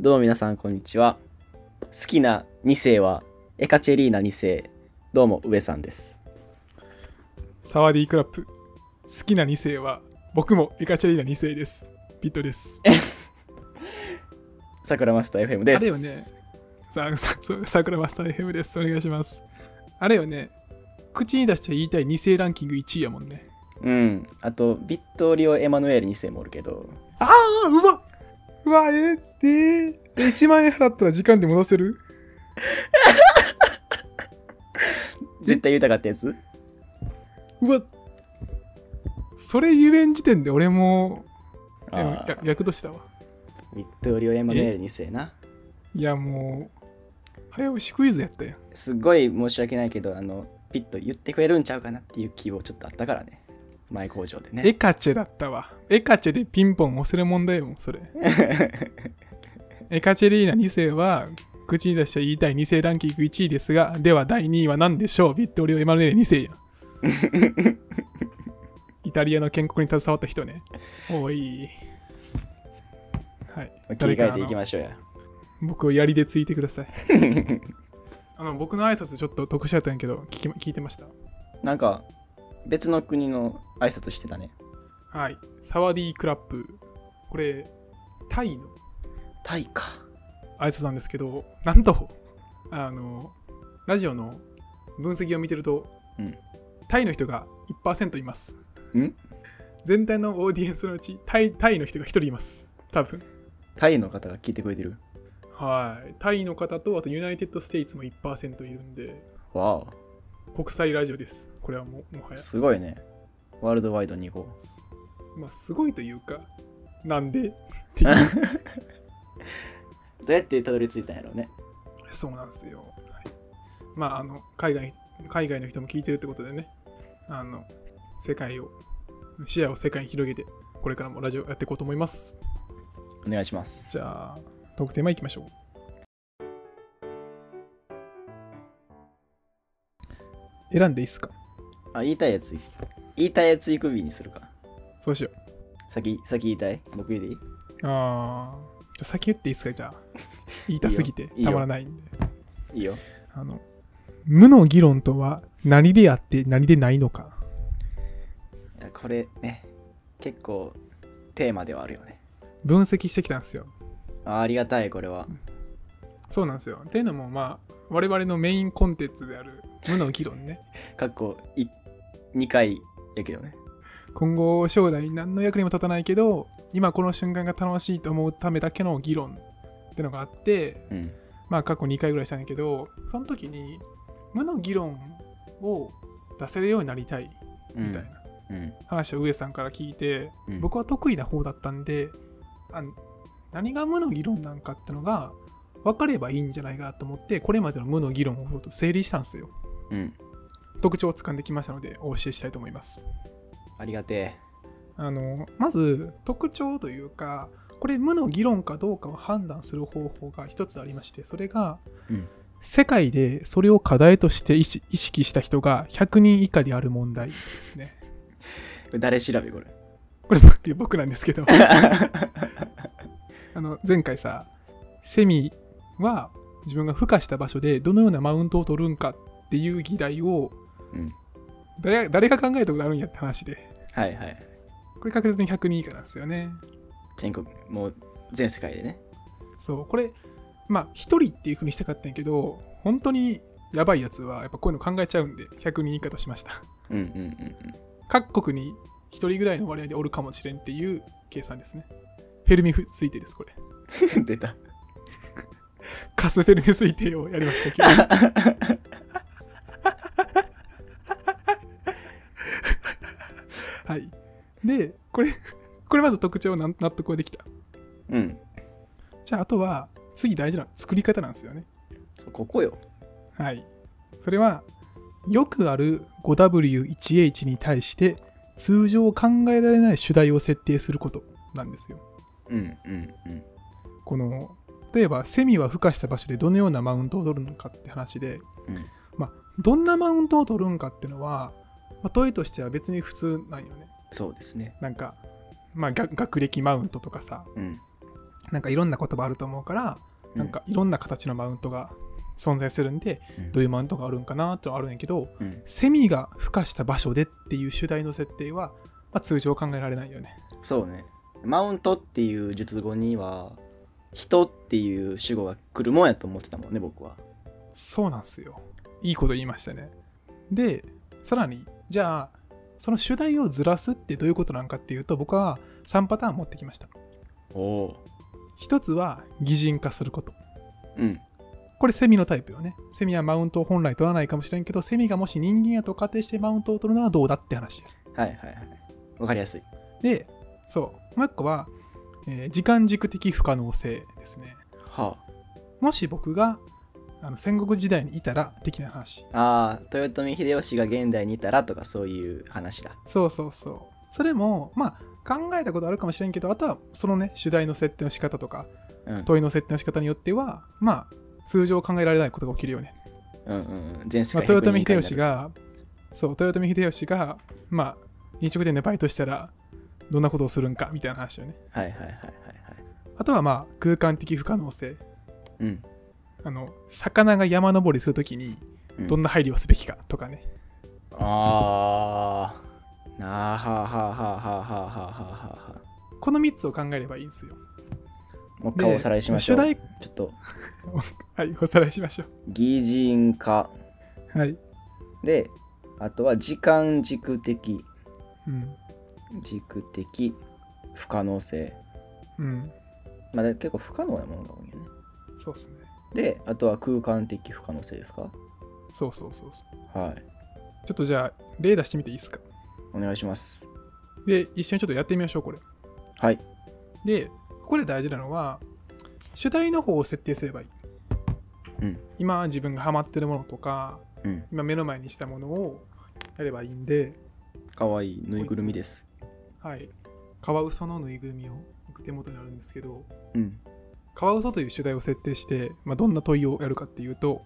どうも皆さんこんにちは好きな2世はエカチェリーナ2世どうも上さんですサワディークラップ。好きな2世は、僕もエカチェリーナ2世です。ピットです。桜マスター FM ですあれよね。さ桜マスター FM です。お願いします。あれよね。口に出して言いたい2世ランキング1位やもんね。うんあとビットリオ・エマヌエル2世もおるけどああ、うまっうわ、ええー、え1万円払ったら時間で戻せる？絶対言いたかったやつ？うわ。それ言えん時点で俺もや役年だわ。ビットリオ・エマヌエル2世な。いやもう、早押しクイズやったよ。すっごい申し訳ないけどあのピット言ってくれるんちゃうかなっていう気をちょっとあったからね前工場でねエカチェだったわ。エカチェでピンポン押せる問題よ、それ。エカチェリーナ2世は、口に出して言いたい2世ランキング1位ですが、では第2位は何でしょう？ビットオリオ・エマヌエル2世や。イタリアの建国に携わった人ね。おい。はい。切り替えていきまましょうや僕を槍でついてください。あの、僕の挨拶ちょっと特殊だったんやけど、聞き聞いてました？なんか別の国の挨拶してたねはい。สวัสดีครับ。これ、タイのタイか挨拶なんですけど、なんと、あの、ラジオの分析を見てると、うんタイの人が1%います。ん？全体のオーディエンスのうちタイ、タイの人が1人います。多分。タイの方が聞いてくれてる？はい。タイの方と、あと United States も1%いるんで、わ国際ラジオです。これはももはあや。すごいねワールドワイド2号まあ、すごいというか、なんで？っていう。どうやってたどり着いたんやろうねそうなんですよ。はい、まあ、あの、海外、海外の人も聞いてるってことでね、あの、世界を、視野を世界に広げて、これからもラジオやっていこうと思います。お願いしますじゃあ、トークテーマいきましょう。選んでいいっすか？あ言いたいやつ言いたいやつ行く日にするか。そうしよ先先言いたい？僕でいい？うあー、じゃあ先言っていいっすか？じゃあ。言いたすぎていいよ。たまらないんで。いいよ。あの、無の議論とは何であって何でないのか。いやこれね結構テーマではあるよね。分析してきたんですよ。あありがたいこれは。そうなんですよ。っていうのも、まあ、我々のメインコンテンツである無の議論ね。かっこ2回やけどね。今後、将来何の役にも立たないけど、今この瞬間が楽しいと思うためだけの議論ってのがあって、うん。まあ過去2回ぐらいしたんやけど、その時に無の議論を出せるようになりたいうん。みたいなうん。話を上さんから聞いて、うん。僕は得意な方だったんで、あ何が無の議論なんかってのが分かればいいんじゃないかなと思って、これまでの無の議論を整理したんですよ。うん特徴をつかんできましたのでお教えしたいと思います。ありがてあのまず特徴というかこれ無の議論かどうかを判断する方法が一つありましてそれが、うん世界でそれを課題として意識した人が100人以下である問題ですね。え誰調べこれ？これ僕僕なんですけど あの前回さセミは自分が孵化した場所でどのようなマウントを取るんかっていう議題をうん。誰誰が考えたことあるんやって話で。はいはい。これ確実に100人以下なんですよね。全国もう全世界でね。そう。これまあ一人っていう風にしたかったんやけど本当にやばいやつはやっぱこういうの考えちゃうんで100人以下としました。うんうんうん各国に1人ぐらいの割合でおるかもしれんっていう計算ですね。フェルミ推定ですこれ。う ん出たカスフェルミ推定をやりましたけど。はい。でこれこれまず特徴納得はできた。うん。じゃああとは次大事な作り方なんですよね。ここよ。はい。それは、よくある 5W1H に対して、通常考えられない主題を設定することなんですよ。うんうんうん。この、例えば、セミは孵化した場所でどのようなマウントを取るのかって話で、うん。まあ、どんなマウントを取るんかっていうのは、まあ、問いとしては別に普通なんよね。そうですね。なんか、まあ、学学歴マウントとかさ、うん。なんかいろんな言葉あると思うから、なんかいろんな形のマウントが存在するんで、うん。どういうマウントがあるんかなってのはあるんやけど、うん。セミが孵化した場所でっていう主題の設定は、まあ、通常考えられないよね。そうね。マウントっていう術語には人っていう主語が来るもんやと思ってたもんね僕はそうなんすよ。いいこと言いましたね。で、さらに、じゃあ、その主題をずらすってどういうことなんかっていうと、僕は3パターン持ってきました。おお一つは擬人化すること。うんこれセミのタイプよね。セミはマウントを本来取らないかもしれんけど、セミがもし人間やと仮定してマウントを取るならどうだって話。はいはいはいわかりやすいで、そう。もう一個は、えー時間軸的不可能性ですね。はもし僕があの戦国時代にいたら的な話。ああー豊臣秀吉が現代にいたらとかそういう話だそうそうそう。それも、まあ、考えたことあるかもしれんけど、あとはそのね、主題の設定の仕方とか、うん問いの設定の仕方によっては、まあ、通常考えられないことが起きるよね。うんうんうん前世まあ、界豊臣秀100吉が、そう、豊臣秀吉が、まあ、飲食店でバイトしたら、どんなことをするんかみたいな話をね。はいはいはいはいはい。あとはまあ空間的不可能性。うん。あの魚が山登りするときにどんな配慮をすべきかとかね、うん、ああなあはあはあはあはあはあはあはあこの3つを考えればいいんですよ。もう一回おさらいしましょう。主題ちょっと。はいおさらいしましょう。擬人化。はい。であとは時間軸的、うん、軸的不可能性うん。まあで結構不可能なものが多いよねそうっすね。であとは空間的不可能性ですか？そうそうそうそう。はいちょっとじゃあ、例出してみていいですか？お願いしますで、一緒にちょっとやってみましょう、これ。はいで、ここで大事なのは、主題の方を設定すればいい。うん今自分がハマってるものとか、うん今目の前にしたものをやればいいんで、かわいいぬいぐるみですはい。カワウソのぬいぐるみを僕手元にあるんですけど、うんカワウソという主題を設定して、まあ、どんな問いをやるかっていうと、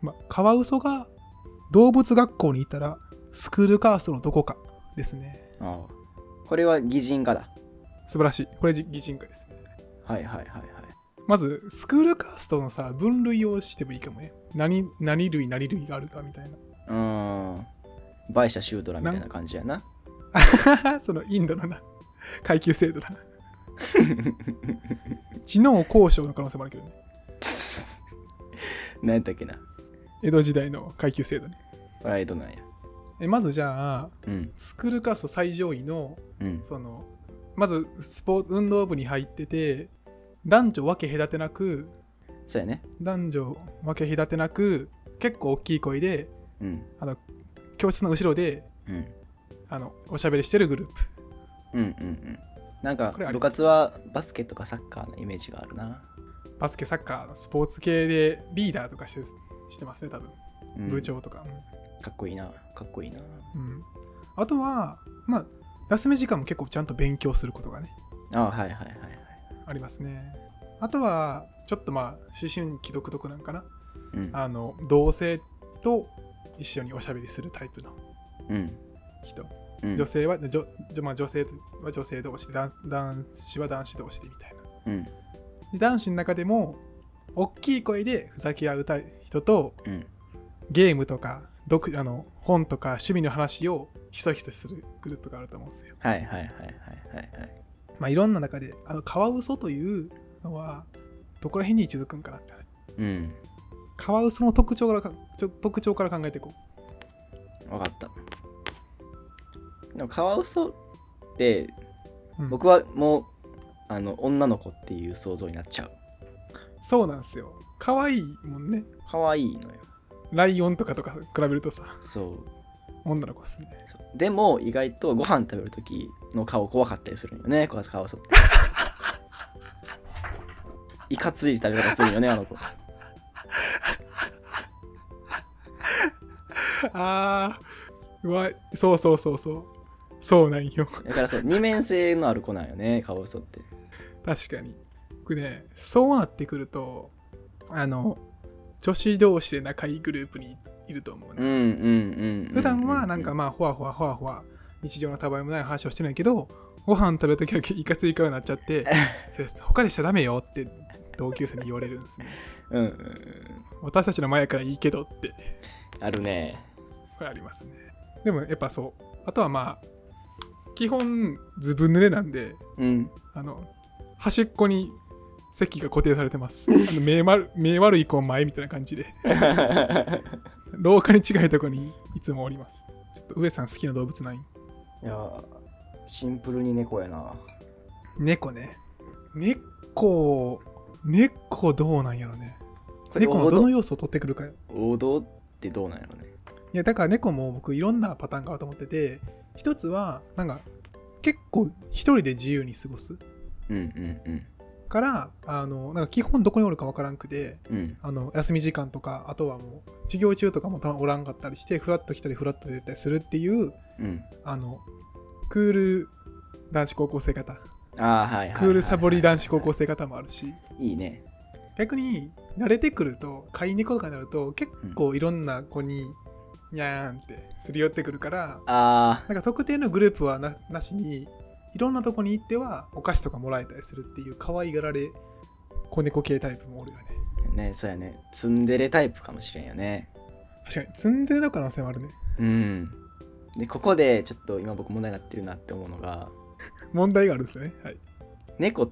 まあ、カワウソが動物学校にいたらスクールカーストのどこかですね。ああこれは擬人化だ素晴らしい。これ擬人化ですね。はいはいはいはいまず、スクールカーストのさ、分類をしてもいいかもね。何、何類何類があるかみたいな。うーんバイシャシュートラみたいな感じやな そのインドのな、階級制度な。知能交渉の可能性もあるけどね。何やったっけな。江戸時代の階級制度ね。プライドなんや。えまずじゃあ、うん。スクールカースト最上位の、うん。その、まずスポーツ、運動部に入ってて、男女分け隔てなく、そうやね。男女分け隔てなく、結構大きい声で、うん。教室の後ろで、うんあの、おしゃべりしてるグループ。うんうんうんなんか部活はバスケとかサッカーのイメージがあるな、バスケ、サッカー、スポーツ系でリーダーとかしてしてますね、多分。うん部長とか。かっこいいなかっこいいなうん。あとは、まあ、休み時間も結構ちゃんと勉強することがね、あはいはいはいはいありますね。あとは、ちょっとまあ、思春期独特なんかな。うんあの、同性と一緒におしゃべりするタイプのうん人。うん女性は、女女まあ、女性は女性同士で、男男子は男子同士でみたいな。うんで男子の中でも、大きい声でふざけ合う人と、うんゲームとか読あの本とか趣味の話をひそひそするグループがあると思うんですよ。はいはいはいはいはいはいまあいろんな中で、あのカワウソというのはどこら辺に位置づくんかなって。うんカワウソの特徴から特徴から考えていこ分かったでもカワウソって僕はもうあの女の子っていう想像になっちゃうそうなんですよ。可愛いもんね。可愛いのよライオンとかとか比べるとさ、そう女の子ですね。そうでも意外とご飯食べる時の顔怖かったりするんよねカワウソって いかつい食べ方するんよねあの子 あー、うわ、そうそうそうそう。そうなんよ。だからそう二面性のある子なんよねカワウソって。確かに。僕ね、そうなってくると、あの、女子同士で仲いいグループにいると思うね。うんうんうんうんうん普段はなんかまあ、ほわほわほわほわ日常のたわいもない話をしてないけどご飯食べるときはいかつい顔になっちゃって 他でしちゃダメよって同級生に言われるんですね。うんうんうん。私たちの前やからいいけどって。あるね。これありますね。でもやっぱそう。あとはまあ基本ずぶ濡れなんでうん。あの端っこに席が固定されてます。あの目悪目悪い子前みたいな感じで。廊下に近いとこにいつもおります。ちょっと上さん好きな動物ない？いやシンプルに猫やな。猫ね。猫猫どうなんやろね。猫のどの道要素を取ってくるかよ。王道ってどうなんやろね。いやだから猫も僕いろんなパターンがあると思ってて一つはなんか結構一人で自由に過ごす。うんうんうん。からあのなんか基本どこにおるかわからんくてうん。あの休み時間とかあとはもう授業中とかもたまおらんかったりしてフラッと来たりフラッと出たりするっていううん。あのクール男子高校生方。ああはいはいはいはいクールサボり男子高校生方もあるし。いいね。逆に慣れてくると飼い猫とかになると結構いろんな子ににゃーんってすり寄ってくるからあなんか特定のグループはななしにいろんなとこに行ってはお菓子とかもらえたりするっていう可愛がられ子猫系タイプもおるよね。あねそうやね。ツンデレタイプかもしれんよね。確かに積んでるの可能性もあるね。うん。でここでちょっと今僕問題になってるなって思うのが問題があるんですよね。はい。猫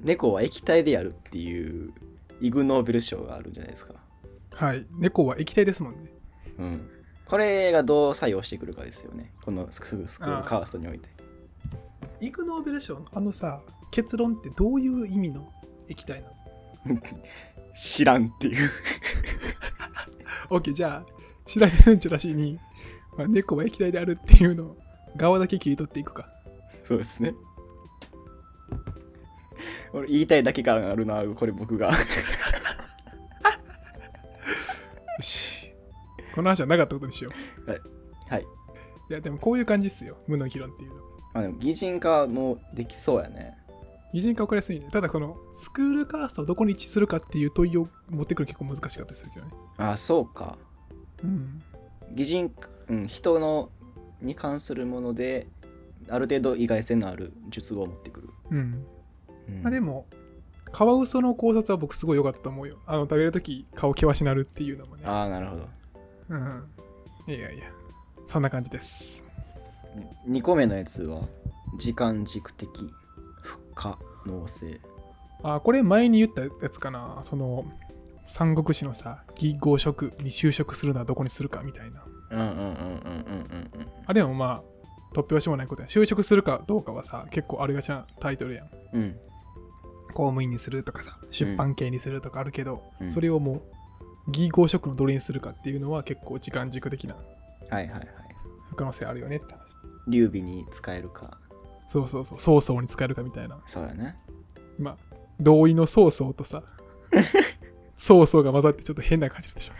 猫は液体でやるっていうイグ・ノーベル賞があるんじゃないですか。はい。猫は液体ですもんねうん。これがどう作用してくるかですよね。このすぐスクー。ルカーストにおいて。イグ・ノーベル賞のあのさ結論ってどういう意味の液体なの？知らんっていう ?OK じゃあ調べるんちゃらしいに、まあ、猫は液体であるっていうのを側だけ切り取っていくか。そうですね。俺言いたいだけ感あるなこれ僕がこの話はなかったことにしよう。はい。いやでもこういう感じっすよ。無の議論っていうの。あでも擬人化もできそうやね。擬人化分かりやすいねただこのスクールカーストをどこに位置するかっていう問いを持ってくる結構難しかったりするけどね。あそうか。うん。擬人、うん、人のに関するものである程度意外性のある術語を持ってくる、うん。うん。まあでもカワウソの考察は僕すごい良かったと思うよ。あの食べるとき顔険しなるっていうのもね。ああなるほどうん。いやいやそんな感じです。2個目のやつは時間軸的不可能性あこれ前に言ったやつかな。その三国志のさ義合職に就職するのはどこにするかみたいな。うんうんうんうんうんうんうん。あれもまあ突拍子もないことや。就職するかどうかはさ結構ありがちなタイトルやん。うん。公務員にするとかさ出版系にするとかあるけど、うん。それをもう義合職のどれにするかっていうのは結構時間軸的なはいはいはい。不可能性あるよねって話。劉備に使えるか。そうそうそう。曹操に使えるかみたいな。そうやね。今同意の曹操とさ 曹操が混ざってちょっと変な感じでしょ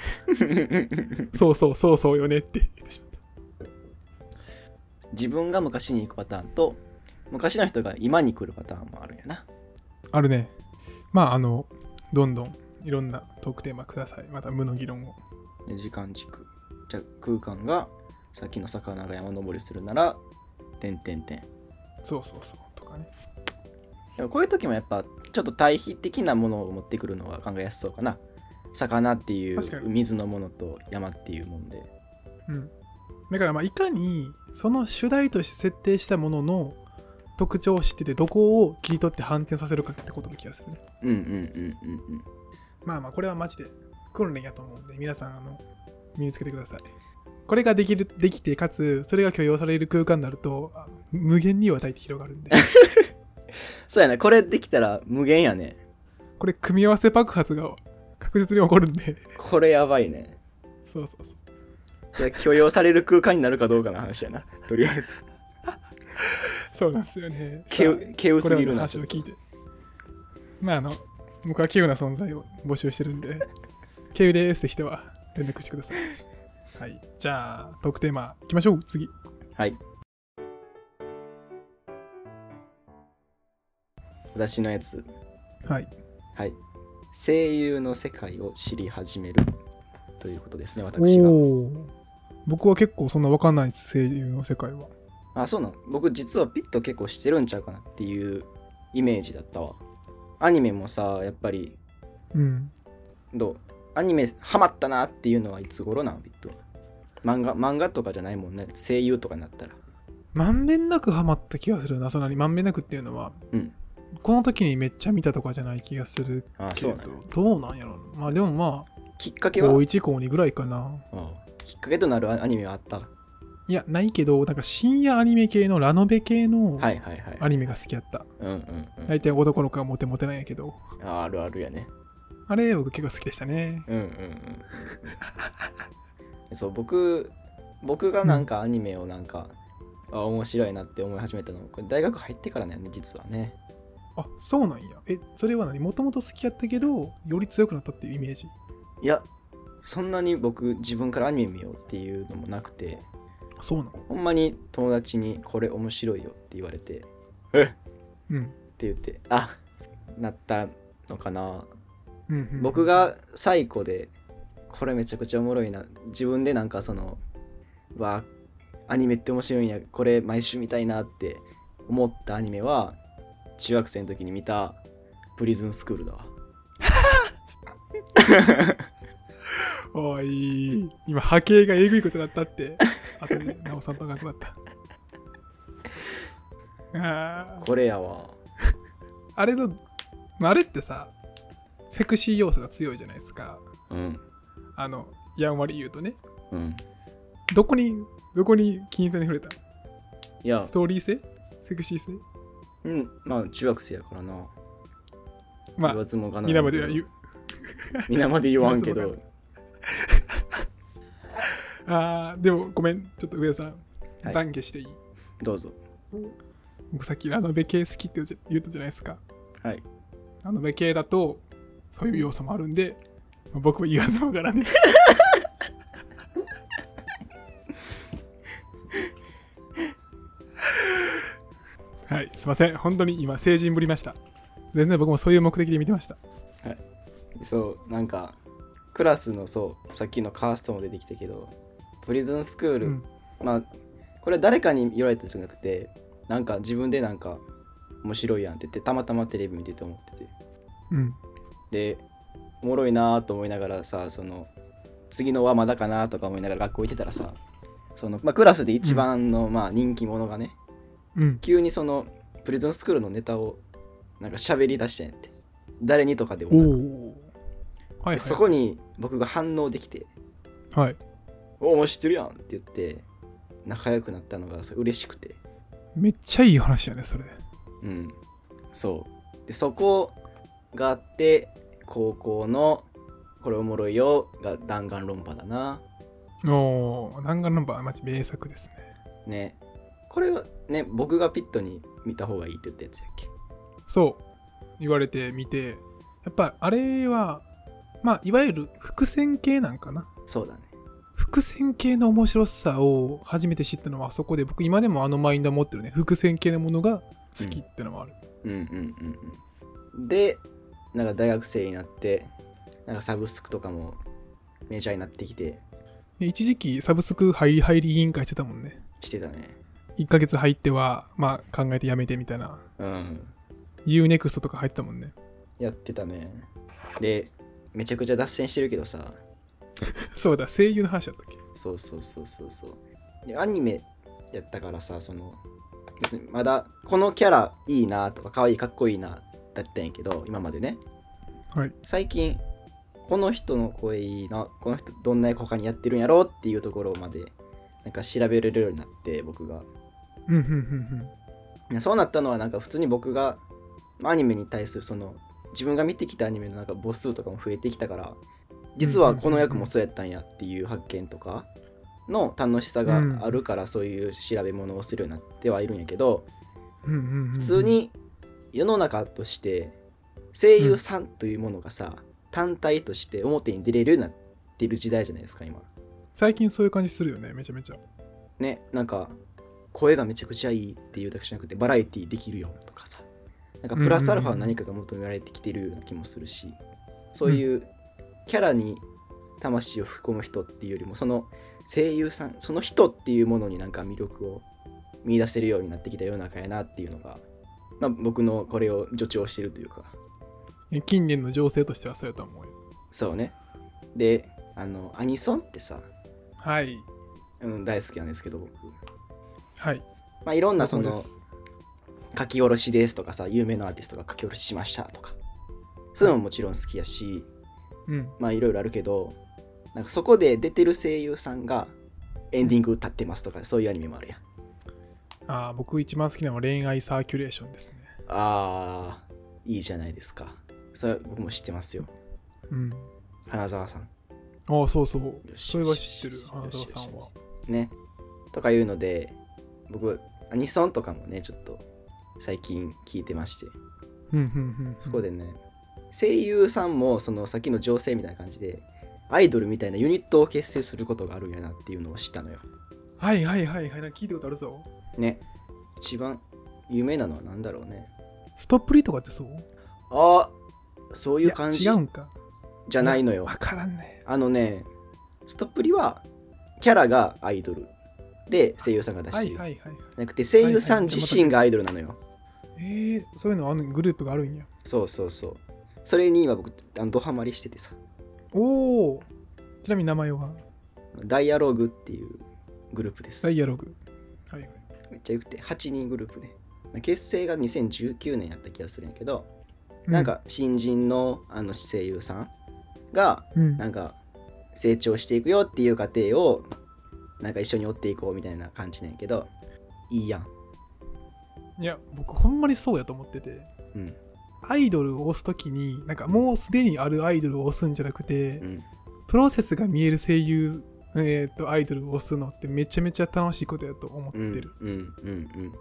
そうそうそうそうよねって言ってしまっ自分が昔に行くパターンと昔の人が今に来るパターンもあるんやな。たあるね。まああのどんどんいろんなトークテーマください。また無の議論を。で時間軸。じゃあ空間がさっきの魚が山登りするなら点点点そうそうそう。とかね。でもこういう時もやっぱちょっと対比的なものを持ってくるのが考えやすそうかな。魚っていう水のものと山っていうもんで。うん。だからまあいかにその主題として設定したものの特徴を知っててどこを切り取って反転させるかってことの気がするね。うんうんうんうんうんまあまあこれはマジで訓練やと思うんで皆さんあの身につけてください。これができるできてかつそれが許容される空間になるとあ無限にわたいて広がるんで。そうやねこれできたら無限やね。これ組み合わせ爆発が確実に起こるんで。これやばいね。そうそうそう。許容される空間になるかどうかの話やな。とりあえず。そうなんですよね。けうすぎるな。話を聞いて。まああの僕は稀有な存在を募集してるんで稀有ですって人は連絡してください。はい。じゃあトークテーマいきましょう。次。はい。私のやつ。はい。はい。声優の世界を知り始める。ということですね私が。僕は結構そんな分かんないです声優の世界は。あそうなの。僕実はピット結構してるんちゃうかなっていうイメージだったわアニメもさやっぱりうん。どう？アニメハマったなっていうのはいつ頃なの？ピットは。漫画漫画とかじゃないもんね。声優とかになったら。まんべんなくハマった気がするな、そんなに。まんべんなくっていうのは、うん。この時にめっちゃ見たとかじゃない気がするけどあそうなの、どうなんやろ？まあでもまあ、きっかけは？高1、高2ぐらいかな。あきっかけとなるアニメはあった？いや、ないけど、なんか深夜アニメ系のラノベ系のはいはいはいアニメが好きやった。うんうんうん大体男の子がモテモテなんやけど、ああるあるやねあれ僕結構好きでしたね。うんうんうんそう僕僕がなんかアニメをなんか、あ面白いなって思い始めたのこれ大学入ってからね実はねあ、そうなんや。え、それは何？もともと好きやったけど、より強くなったっていうイメージ？いやそんなに僕自分からアニメ見ようっていうのもなくてあそうなの？ほんまに友達にこれ面白いよって言われて。え？っうん。って言ってあなったのかな。うんうん、僕が最古でこれめちゃくちゃおもろいな。自分でなんかそのわアニメって面白いんや。これ毎週見たいなって思ったアニメは中学生の時に見たプリズンスクールだわ。おい、今波形がえぐいことになったって、あとで直さんとなくなった。あー。これやわ。あれの、まああれってさ、セクシー要素が強いじゃないですか。うん。あの、やんわり言うとね。うん。どこに、どこに金銭に触れたいや。ストーリー性？セクシー性？うん。まあ中学生やからな。まあ言わ、ずもがな皆までは言う。皆まで言わんけど あーでもごめん、ちょっと上田さん、はい懺悔していい？どうぞ僕さっきラノベ系好きって言ったじゃないですか。はいラノベ系だと、そういう要素もあるんで、まあ僕は言わずもがらです。はい、すいません。本当に今、成人ぶりました。全然僕もそういう目的で見てました。そうなんかクラスのそうさっきのカーストも出てきたけどプリズンスクール、うんまあこれは誰かに言われたんじゃなくてなんか自分でなんか面白いやんって言ってたまたまテレビ見てて思っててうん。でおもろいなと思いながらさその次のはまだかなとか思いながら学校行ってたらさその、まあ、クラスで一番の、まあ、人気者がねうん。急にそのプリズンスクールのネタをなんか喋り出してんって誰にとかでおもなくお。はい、はい。そこに僕が反応できてはい。「おお知ってるやん」って言って仲良くなったのが嬉しくてめっちゃいい話やね、それ。うんそうでそこがあって高校の「これおもろいよ」が弾丸論破だなおー、弾丸ナンバー、マジ名作ですね。ねこれはね僕がピットに見た方がいいって言ったやつやっけ？そう。言われてみて、やっぱあれは、まあ、いわゆる伏線系なんかな。そうだね伏線系の面白さを初めて知ったのはあそこで僕今でもあのマインド持ってるね。伏線系のものが好きってのもある、うんうんうんうん。でなんか大学生になってなんかサブスクとかもメジャーになってきて。で一時期サブスク入り入り委員会してたもんね。してたね。1ヶ月入ってはまあ考えてやめてみたいな。うん。UNEXT とか入ってたもんね。やってたね。でめちゃくちゃ脱線してるけどさ そうだ声優の話だったっけ？そうそうそうそうそう。でアニメやったからさその別にまだこのキャラいいなとか可愛いかっこいいなだったんやけど今までね。はい。最近この人の声いいなこの人どんな役他にやってるんやろうっていうところまでなんか調べれるようになって僕が。うんうんうん。いやそうなったのはなんか普通に僕がまあアニメに対するその自分が見てきたアニメのなんか母数とかも増えてきたから実はこの役もそうやったんやっていう発見とかの楽しさがあるからそういう調べ物をするようになってはいるんやけど普通に世の中として声優さんというものがさ単体として表に出れるようになってる時代じゃないですか今。最近そういう感じするよねめちゃめちゃ。ねなんか声がめちゃくちゃいいっていうだけじゃなくてバラエティできるよとかさ。なんかプラスアルファ何かが求められてきてるような気もするしそういうキャラに魂を吹き込む人っていうよりもその声優さんその人っていうものになんか魅力を見出せるようになってきた世の中やなっていうのが、まあ、僕のこれを助長してるというかえ近年の情勢としてはそうやと思うよ。そうねであのアニソンってさ、はい。うん、大好きなんですけど僕、はい。まあ、いろんなその書き下ろしですとかさ有名なアーティストが書き下ろししましたとかそういうのももちろん好きやし、うん。まあいろいろあるけどなんかそこで出てる声優さんがエンディング歌ってますとかそういうアニメもあるやんああ、僕一番好きなのは恋愛サーキュレーションですね。あーいいじゃないですかそれ僕も知ってますようん。花澤さんああ、そうそう。それは知ってる花澤さんは。ねとかいうので僕アニソンとかもねちょっと最近聞いてましてうん、うん、うん。そこでね声優さんもそのさっきの情勢みたいな感じでアイドルみたいなユニットを結成することがあるんやなっていうのを知ったのよはいはいはいはい。聞いたことあるぞ。ね一番有名なのは何だろうねストップリとかってそう？あそういう感じや違うんか。じゃないのよわからんね。あのねストップリはキャラがアイドルで声優さんが出してる、はいはいはい。なくて声優さん自身がアイドルなのよ、えー、そういうのあのグループがあるんや。そうそうそうそれに今僕あのドハマりしててさおお。ちなみに名前は？ダイアログっていうグループですダイアログ。はいはい。めっちゃよくて8人グループで結成が2019年やった気がするんやけど、うなん、か新人のあの声優さんがうん、なんか成長していくよっていう過程をなんか一緒に追っていこうみたいな感じなんやけどいいやんいや、僕ほんまにそうやと思ってて。うんアイドルを押すときに、なんかもうすでにあるアイドルを押すんじゃなくて、うん。プロセスが見える声優、えー、とアイドルを押すのってめちゃめちゃ楽しいことやと思ってうんる。うんうん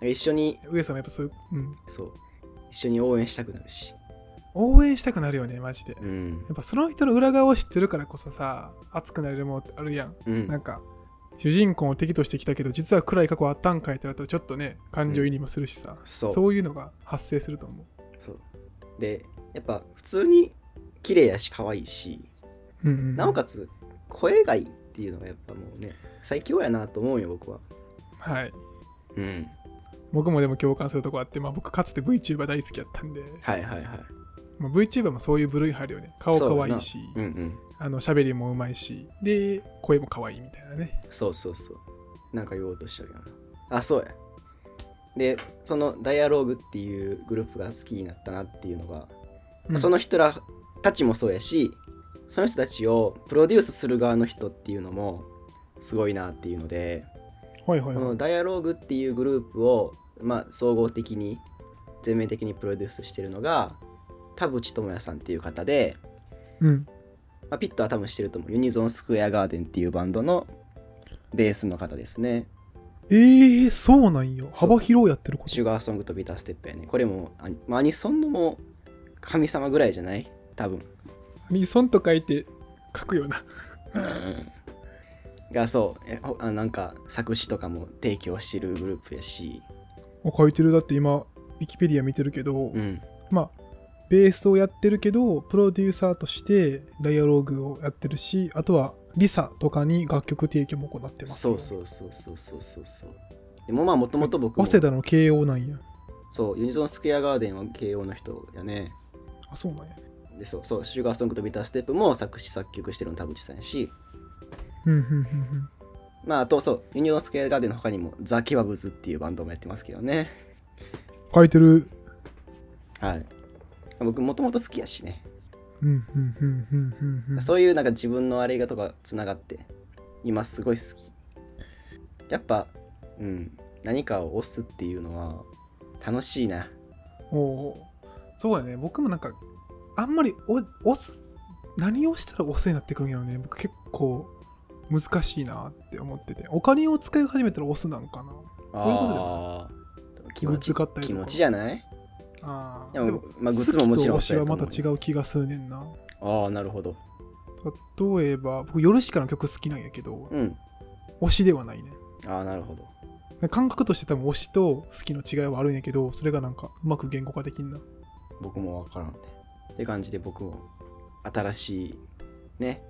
うん。一緒に上さんもやっぱそういう、うん、そう。一緒に応援したくなるし。応援したくなるよね、マジで。うん。やっぱその人の裏側を知ってるからこそさ、熱くなれるものってあるやん。うん。なんか、主人公を敵としてきたけど、実は暗い過去あったんかいってなったらちょっとね、感情移入もするしさ、そう。そういうのが発生すると思う。でやっぱ普通に綺麗やし可愛いしうんうん、なおかつ声がいいっていうのがやっぱもうね最強やなと思うよ僕は。はい。うん。僕もでも共感するとこあって、まあ僕かつて VTuber 大好きやったんで、はいはいはい。まあ、VTuber もそういう部類入るよね。顔可愛いし、うんうん。あの喋りもうまいし、で、声も可愛いみたいなね。そうそうそう。なんか言おうとしたけどな。あそうやでそのダイアローグっていうグループが好きになったなっていうのが、うんその人らたちもそうやしその人たちをプロデュースする側の人っていうのもすごいなっていうので、はいはいはい。このダイアローグっていうグループを、まあ、総合的に全面的にプロデュースしてるのが田淵智也さんっていう方で、うん。まあ、ピットは多分してると思うユニゾンスクエアガーデンっていうバンドのベースの方ですねえー、そうなんよ。幅広いやってること。シュガーソングとビターステップやねこれもアアニソンのもう神様ぐらいじゃない？多分アニソンと書いて書くよな。がそうえほあなんか作詞とかも提供してるグループやしあ書いてる。だって今、ウィキペディア見てるけど、うんまあ、ベースをやってるけど、プロデューサーとしてダイアローグをやってるし、あとはリサとかに楽曲提供も行ってますよ。そうそうそうそうそうそうそうでもまあもともと僕も早稲田の慶応なんや。そうユニゾンスクエアガーデンは慶応の人やねあ、そうなんや。でそうそうシュガーソングとビターステップも作詞作曲してるの田淵さんやしうん、うん、うん、まああとそうユニゾンスクエアガーデンの他にもザ・ケバブズっていうバンドもやってますけどねうん。書いてる。はい僕もともと好きやしねそういうなんか自分のあれがとかつながって今すごい好き。やっぱうん何かを押すっていうのは楽しいな。おおそうやね。僕もなんかあんまりお押す何をしたら押すになってくるんやろね。僕結構難しいなって思ってて。お金を使い始めたら押すなんかな。そういうことでもあー気持ちグッズ買ったりとか。気持ちじゃない？あでもーでもまあグッズももちろん推しはまた違う気がするねんな。ああなるほど。例えば僕ヨルシカの曲好きなんやけどうん。推しではないね。ああなるほど。感覚として多分推しと好きの違いはあるんやけどそれがなんかうまく言語化できんな。僕もわからんねって感じで僕も新しいね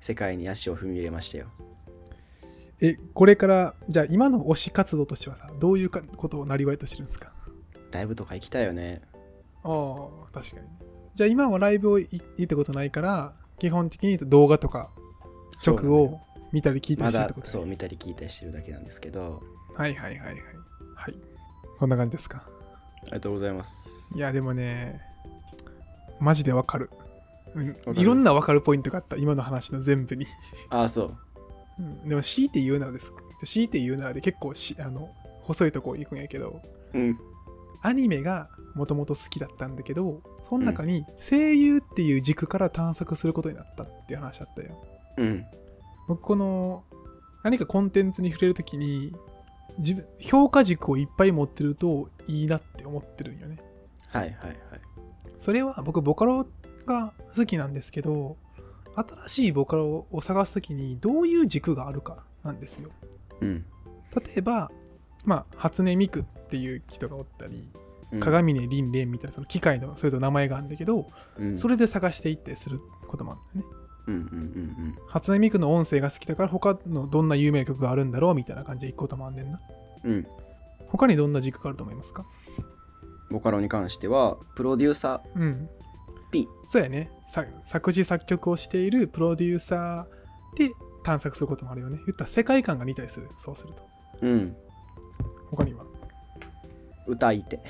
世界に足を踏み入れましたよ。え、これから、じゃあ今の推し活動としてはさ、どういうかことをなりわいとしてるんですか？ライブとか行きたいよねああ、確かに。じゃあ今はライブをい行ったことないから、基本的に動画とか曲そうを見たり聞いたりしてるってことそう見たり聞いたりしてるだけなんですけどはいはいはいはい。はい。こんな感じですか。ありがとうございますいや、でもね、マジでわかる。うんわかる？いろんなわかるポイントがあった、今の話の全部に。ああそううんでも強いて言うならです。強いて言うならで結構しあの細いとこ行くんやけど、うんアニメがもともと好きだったんだけど、その中に声優っていう軸から探索することになったっていう話あったよ。うん僕この何かコンテンツに触れるときに自分評価軸をいっぱい持ってるといいなって思ってるんよね。はいはいはいそれは僕ボカロが好きなんですけど新しいボカロを探すときにどういう軸があるかなんですよ。うん例えば、まあ、初音ミクっていう人がおったり、うん。鏡音凛蓮みたいなその機械のそれぞれ名前があるんだけど、うん。それで探していったりすることもあるんだよね。うんうんうん初音ミクの音声が好きだから他のどんな有名な曲があるんだろうみたいな感じで行くこともあんねんな。うん。うん他にどんな軸があると思いますか？ボカロに関してはプロデューサー。うん。P そうやね。さ作詞作曲をしているプロデューサーで探索することもあるよね。言ったら世界観が似たりする。そうすると。うん他には？歌い手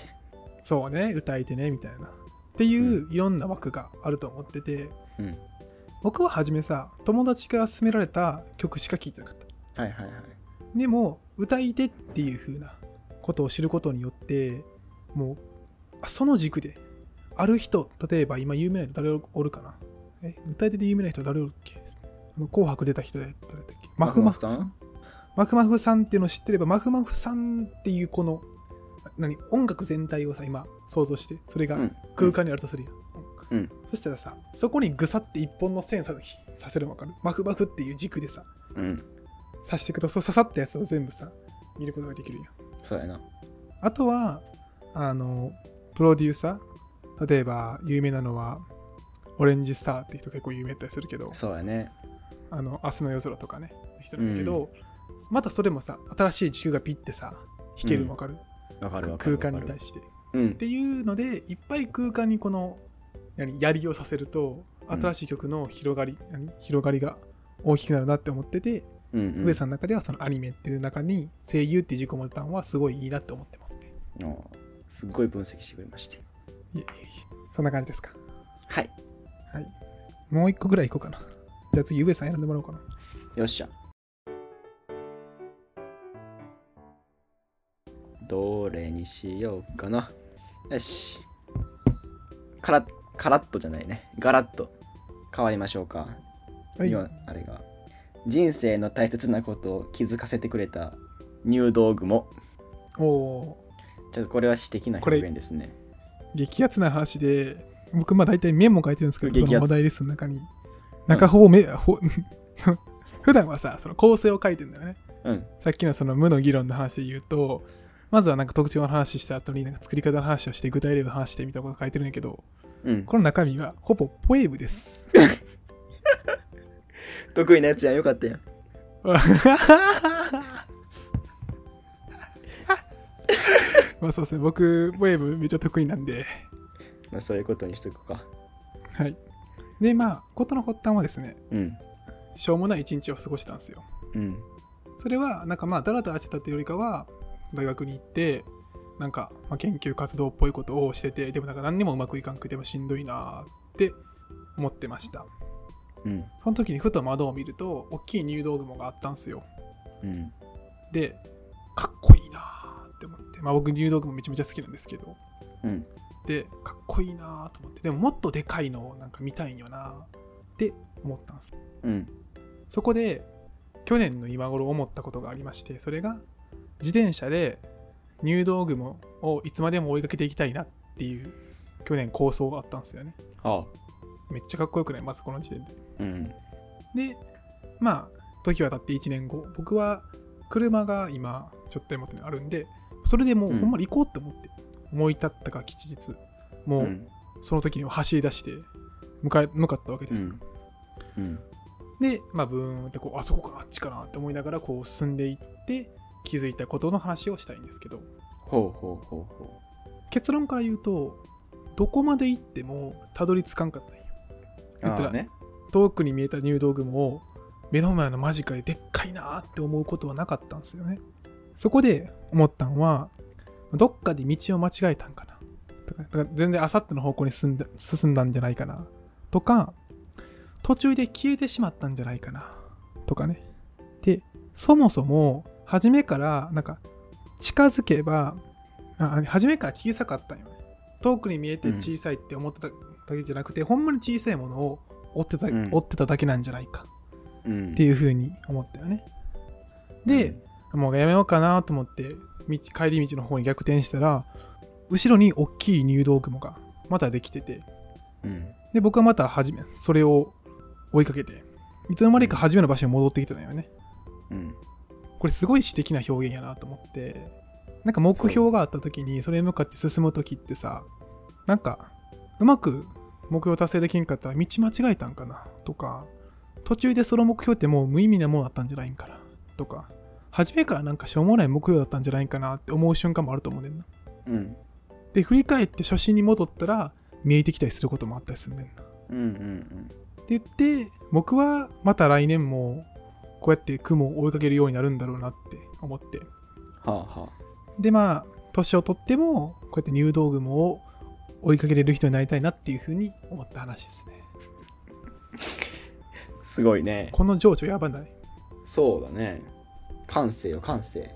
そうね歌い手ねみたいな。っていういろんな枠があると思ってて、うん。僕は初めさ友達が勧められた曲しか聴いてなかった。はいはいはい。でも歌い手っていう風なことを知ることによってもうあその軸である人例えば今有名な人誰おるかな？え歌い手で有名な人誰おるっけ？あの紅白出た人で誰だっけ？マフマフさんマフマフさんっていうのを知ってればマフマフさんっていうこの何音楽全体をさ今想像してそれがうん。空間にあるとするやん、うん。そしたらさそこにぐさって一本の線ささせるの分かる？マフマフっていう軸でさうん。刺していくとそう刺さったやつを全部さ見ることができるやん。そうやな。あとはあのプロデューサー例えば有名なのはオレンジスターって人結構有名だったりするけどそうやね。あの明日の夜空とかね人なんだけど、またそれもさ新しい軸がピッてさ弾けるの分かる、わかる空間に対して。っうん。ていうのでいっぱい空間にこの何槍をさせるとうん。新しい曲の広がり、何広がりが大きくなるなって思ってて、うんうん。上さんの中ではそのアニメっていう中に声優っていう軸を持ったのはすごいいいなって思ってますね。おすっごい分析してくれまして。いえいえそんな感じですか？はい。はい。もう一個ぐらい行こうかな。じゃあ次、上さん選んでもらおうかな。よっしゃどれにしようかな。よし。カラッカラッとじゃないね。ガラッと。変わりましょうか、はい。今あれが。人生の大切なことを気づかせてくれた入道雲。おおちょっとこれは私的な表現ですね。ー、激アツな話で、僕、まあ大体メモ書いてるんですけど、激アツ。その話題リストの中に。中ほぼめ、ほ 普段はさ、その構成を書いてんだよね。うん。さっきのその無の議論の話で言うと、まずはなんか特徴の話した後になんか作り方の話をして具体例の話してみたいなこと書いてるんやけど、うん。この中身はほぼポエムです。得意なやつやん。よかったやん。まあそうですね、僕、ポエムめっちゃ得意なんで、まあそういうことにしとくか。はい。で、まあ、ことの発端はですね、うん。しょうもない一日を過ごしたんですよ。うん。それは、なんかまあ、だらだらしてたっていうよりかは、大学に行って、なんか、まあ、研究活動っぽいことをしてて、でもなんか何にもうまくいかんくてもしんどいなーって思ってました。うん。その時にふと窓を見ると、大きい入道雲があったんですよ。うん。で、かっこいいなーって思って、まあ僕入道雲めちゃめちゃ好きなんですけど、うん。で、かっこいいなーと思って、でももっとでかいのをなんか見たいんよなーって思ったんです。うん。そこで去年の今頃思ったことがありましてそれが自転車で入道雲をいつまでも追いかけていきたいなっていう去年構想があったんですよね。あ。めっちゃかっこよくない？まずこの時点で。うん。でまあ時は経って1年後。僕は車が今ちょっと手元にあるんでそれでもううん。ほんまに行こうって思って思い立ったが吉日。もううん。その時には走り出して向か向かったわけですよ、うん。で、まあ、ブーンってこう、あそこかな、あっちかなって思いながらこう進んでいって気づいたことの話をしたいんですけど、ほうほうほうほ結論から言うと、どこまで行ってもたどり着かんかったんよ。う。言ったらね。遠くに見えた入道雲を目の前の間近ででっかいなーって思うことはなかったんですよね。そこで思ったんは、どっかで道を間違えたんかな。とか、だから全然あさっての方向に進んだ進んだんじゃないかな。とか、途中で消えてしまったんじゃないかな。とかね。で、そもそも、初めから、なんか、近づけば、あ初めから小さかったんよね。遠くに見えて小さいって思ってただけじゃなくて、ほんまに小さいものを追ってた、うん追ってただけなんじゃないかうん。っていう風に思ったよね。で、もうやめようかなと思って道帰り道の方に逆転したら後ろに大きい入道雲がまたできててうん。で僕はまたはじめそれを追いかけていつの間にか初めの場所に戻ってきてたよねうん。これすごい詩的な表現やなと思ってなんか目標があった時にそれに向かって進む時ってさなんかうまく目標達成できんかったら道間違えたんかなとか途中でその目標ってもう無意味なものだったんじゃないんかなとか初めからなんかしょうもない目標だったんじゃないかなって思う瞬間もあると思うねんなうん。で振り返って初心に戻ったら見えてきたりすることもあったりするねんなうん。うん。って言って僕はまた来年もこうやって雲を追いかけるようになるんだろうなって思ってはあはでまあ年を取ってもこうやって入道雲を追いかけれる人になりたいなっていうふうに思った話ですねあ。すごいね。この情緒やばないそうだね。感性よ、感性。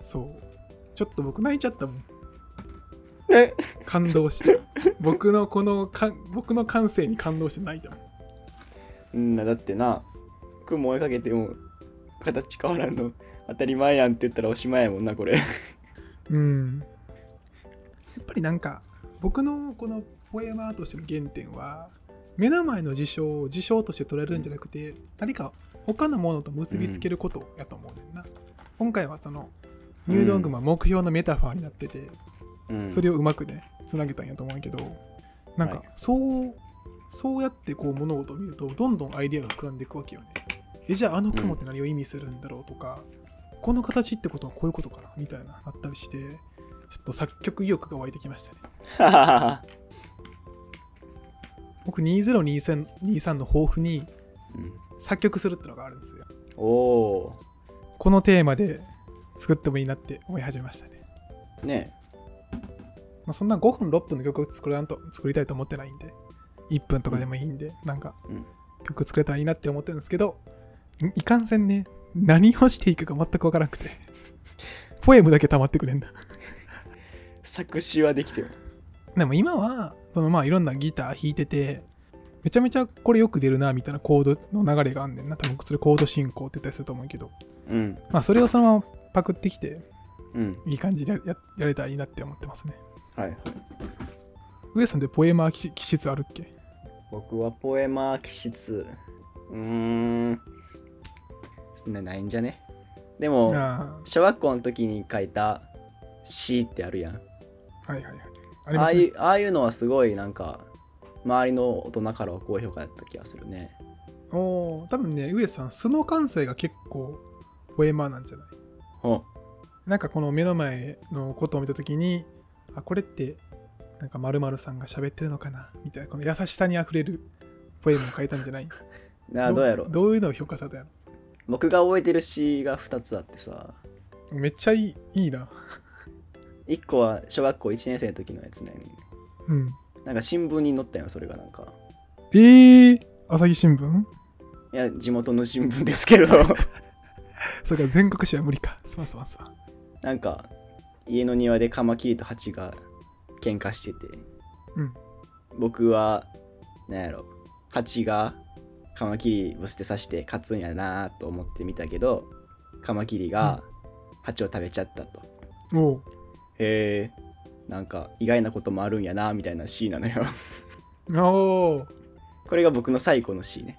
そうちょっと僕泣いちゃったもんえ？感動して僕のこのか僕の感性に感動して泣いたもんうんだってな、雲追いかけても形変わらんの。当たり前やんって言ったらおしまいやもんな、これ。うん。やっぱりなんか僕のこのポエマーとしての原点は目の前の事象を事象として捉えるんじゃなくて何か他のものと結びつけることやと思うねんな、今回はその入道雲は目標のメタファーになってて、うん。それをうまくねつなげたんやと思うけどなんかはい。そう、そうやってこう物事を見るとどんどんアイデアが膨らんでいくわけよねえじゃああの雲って何を意味するんだろうとか、この形ってことはこういうことかなみたいななったりしてちょっと作曲意欲が湧いてきましたね。僕2023 23の抱負にうん。作曲するってのがあるんですよ。おおこのテーマで作ってもいいなって思い始めましたね、ー。ね。まあ、そんな5分6分の曲を作らんと作りたいと思ってないんで1分とかでもいいんで、なんかうん。曲作れたらいいなって思ってるんですけどんいかんせんね何をしていいかが全くわからなくてポエムだけ溜まってくれんだ作詞はできてる。でも今はそのまあいろんなギター弾いててめちゃめちゃこれよく出るなみたいなコードの流れがあんねんな多分それコード進行って言ったりすると思うけどうん。まあそれをそのままパクってきてうん。いい感じでやややれたらいいなって思ってますねはいはい。上さんってポエマー気気質あるっけ？僕はポエマー気質。うーん。なないんじゃね？でも、あ小学校の時に書いた詩ってあるやん。あはいはいはい。あね。ああいうああいうのはすごいなんか周りの大人からは高評価だった気がするね。おー多分ね上さん素の感性が結構ポエマーなんじゃない？ほなんかこの目の前のことを見た時にあこれってなんか〇〇さんが喋ってるのかな？みたいなこの優しさにあふれるポエムを書いたんじゃない？うあどうやろどういうのを評価されたや僕が覚えてる詩が2つあってさ。ろめっちゃいいいいな。1個は小学校1年生の時のやつね。うん。なんか新聞に載ったよそれがなんか。えー、朝日新聞？いや地元の新聞ですけど。それから全国紙は無理か。すまんすまんすまん。なんか家の庭でカマキリとハチが喧嘩してて、うん。僕はなんやろ。ハチがカマキリを捨てさして勝つんやなと思ってみたけどカマキリがハチを食べちゃったと、おう。へえ。なんか意外なこともあるんやなみたいなシーンなのよ。おーこれが僕の最古のシーンね。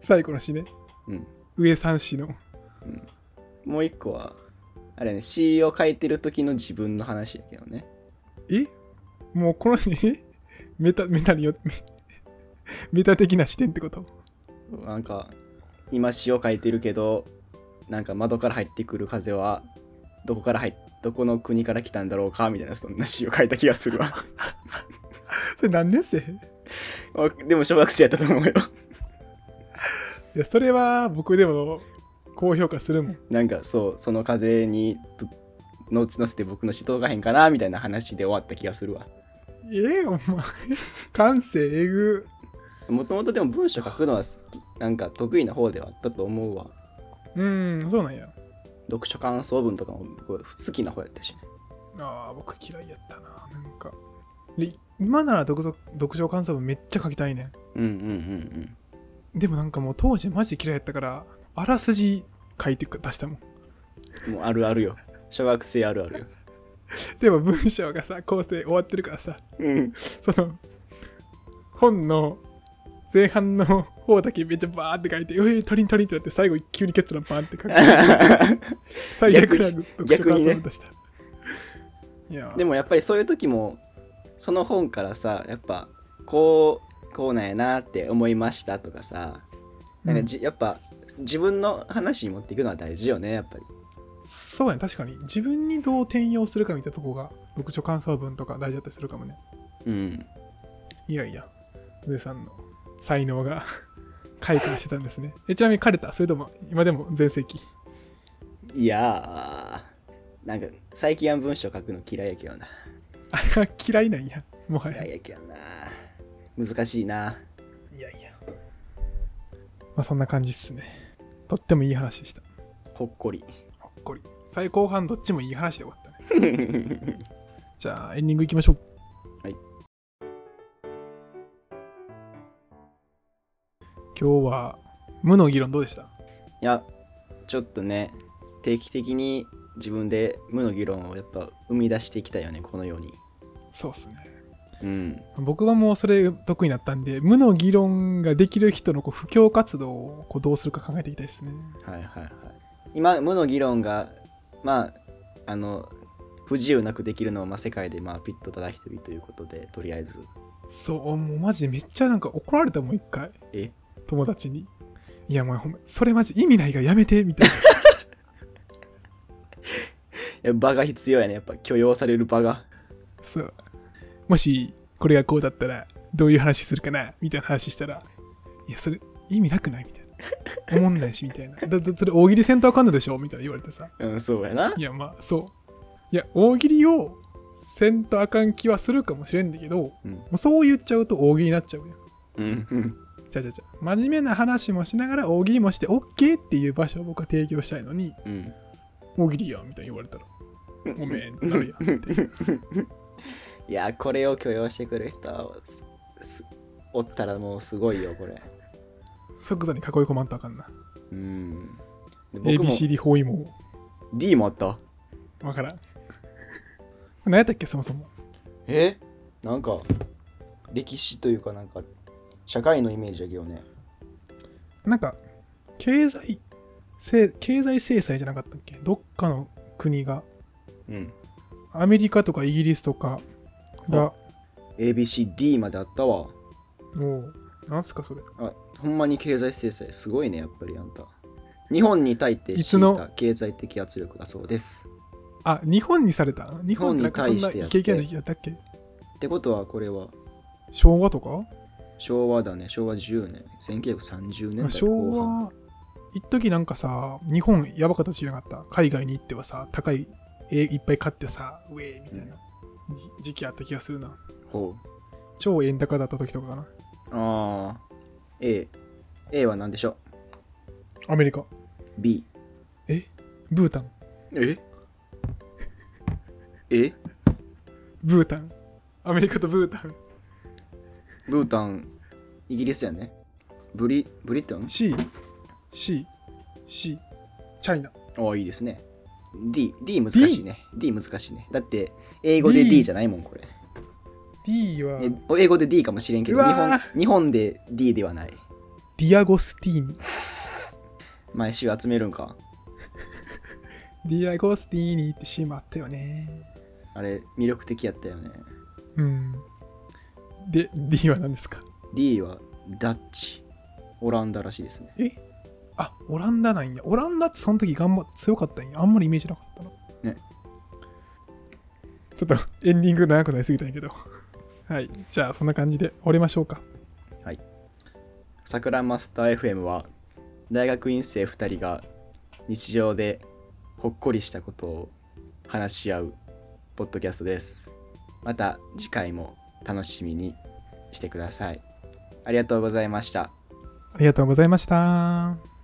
最後の詩ね。うん。上三詩の。もう一個はあれね詩を書いてる時の自分の話やけどね。え？もうこのえ？メタメタによメメタ的な視点ってこと？なんか今詩を書いてるけどなんか窓から入ってくる風はどこから入っどこの国から来たんだろうかみたいなそんな詩を書いた気がするわ それ何年生？でも小学生やったと思うよや、それは僕でも高評価するもん。なんかそうその風にとの乗せて僕の詩届かへんかなみたいな話で終わった気がするわええお前。感性えぐ。もともとでも文章書くのは好きなんか得意な方ではあったと思うわうん、そうなんや。読書感想文とかも僕好きな方やったしねああ、僕嫌いやったな。なんか。で今なら読書読書感想文めっちゃ書きたいねうんうんうんん。でもなんかもう当時マジで嫌いやったから、あらすじ書いて出したもんもうあるあるよ小学生あるあるよ でも文章がさ、構成終わってるからさ、うんその、本の前半の方だけめっちゃバーって書いて、えー、足りん足りんってなって最後急に結論バーンって書く。最悪な読書感想文出した。いや、でもやっぱりそういう時もその本からさやっぱこうこうなんやなって思いましたとかさなんかじ、やっぱ自分の話に持っていくのは大事よねやっぱりそうやね、確かに。自分にどう転用するかみたいなとこが、読書感想文とか大事だったりするかもね。うんいやいや、上さんの才能が 開花してたんですね。えちなみに枯れたそれとも今でも全盛期？いやーなんか最近は文章書くの嫌いやけどな 嫌いなんや。もはや。嫌いやけどな難しいないやいや。まあそんな感じっすね。とってもいい話でした。ほっこりほっこり。最後半どっちもいい話で終わったね。じゃあエンディングいきましょう。今日は無の議論どうでした？いやちょっとね定期的に自分で無の議論をやっぱ生み出していきたいよねこのようにそうっすね。うん僕はもうそれ得意になったんで、無の議論ができる人のこう布教活動をこうどうするか考えていきたいですね。はいはいはい今無の議論がまああの不自由なくできるのは、まあ、世界でまあピッとただ一人ということでとりあえずそう、もうマジでめっちゃなんか怒られたもん、一回。え？友達に。いや、もうほんま、それマジ意味ないからやめて、みたいな。い や場が必要やねやっぱ許容される場がそう。もし、これがこうだったら、どういう話するかなみたいな話したら、いや、それ意味なくないみたいな。思んないし、みたいな。だってそれ大喜利せんとあかんのでしょみたいな言われてさ。うんそうやないや、まあ、そう。いや、大喜利をせんとあかん気はするかもしれんだけど、もうんうそう言っちゃうと大喜利になっちゃうよ。うんうんじゃじゃじゃ真面目な話もしながら大喜利もして OK っていう場所を僕は提供したいのに、うん大喜利やんみたいに言われたら、ごめんってなるやんって。いやこれを許容してくる人おったらもうすごいよこれ即座に囲い込まんとあかんな。うん ABCD 包囲網。D もあった？わからん。何やったっけ、そもそも。え？なんか歴史というかなんか社会のイメージだけどね。なんか、経済、せ経済制裁じゃなかったっけ？どっかの国が、うん。アメリカとかイギリスとかが、ABCD まであったわ。もう、なんすかそれ。あほんまに経済制裁すごいねやっぱりあんた。日本に対していつの？敷いた経済的圧力だそうです。あ、日本にされた？日本に対してやって。イケイケな時期やったっけ？ってことはこれは。昭和とか？昭和だね昭和10年1930年代昭後半和、一時なんかさ、日本やばかったじゃなかった？海外に行ってはさ、高い絵いっぱい買ってさ、ウェーみたいな、じ時期あった気がするな。ほ超円高だった時とかかな。うああ A A は何でしょアメリカ。う B ブータン。え？え？ブータン。アメリカとブータン。ブータンイギリスやね。ブリブリトン？C、C、C、チャイナ。ああいいですね。D D 難しいね。D, 難しいね。だって英語で D D じゃないもんこれ。D は。え英語で D かもしれんけど日本ー。日本で D ではない。ディアゴスティーニ。毎週集めるんか。ディアゴスティーニってシーンもあったよね。あれ魅力的やったよね。うん。で、D は何ですか？D はダッチオランダらしいですねえ？あ、オランダなんや。オランダってその時頑張って強かったんや。あんまりイメージなかったな。ね。ちょっとエンディング長くなりすぎたんやけど。はい。じゃあそんな感じで終わりましょうか。桜マスター FM は大学院生2人が日常でほっこりしたことを話し合うポッドキャストですまた次回も楽しみにしてくださいありがとうございましたありがとうございました。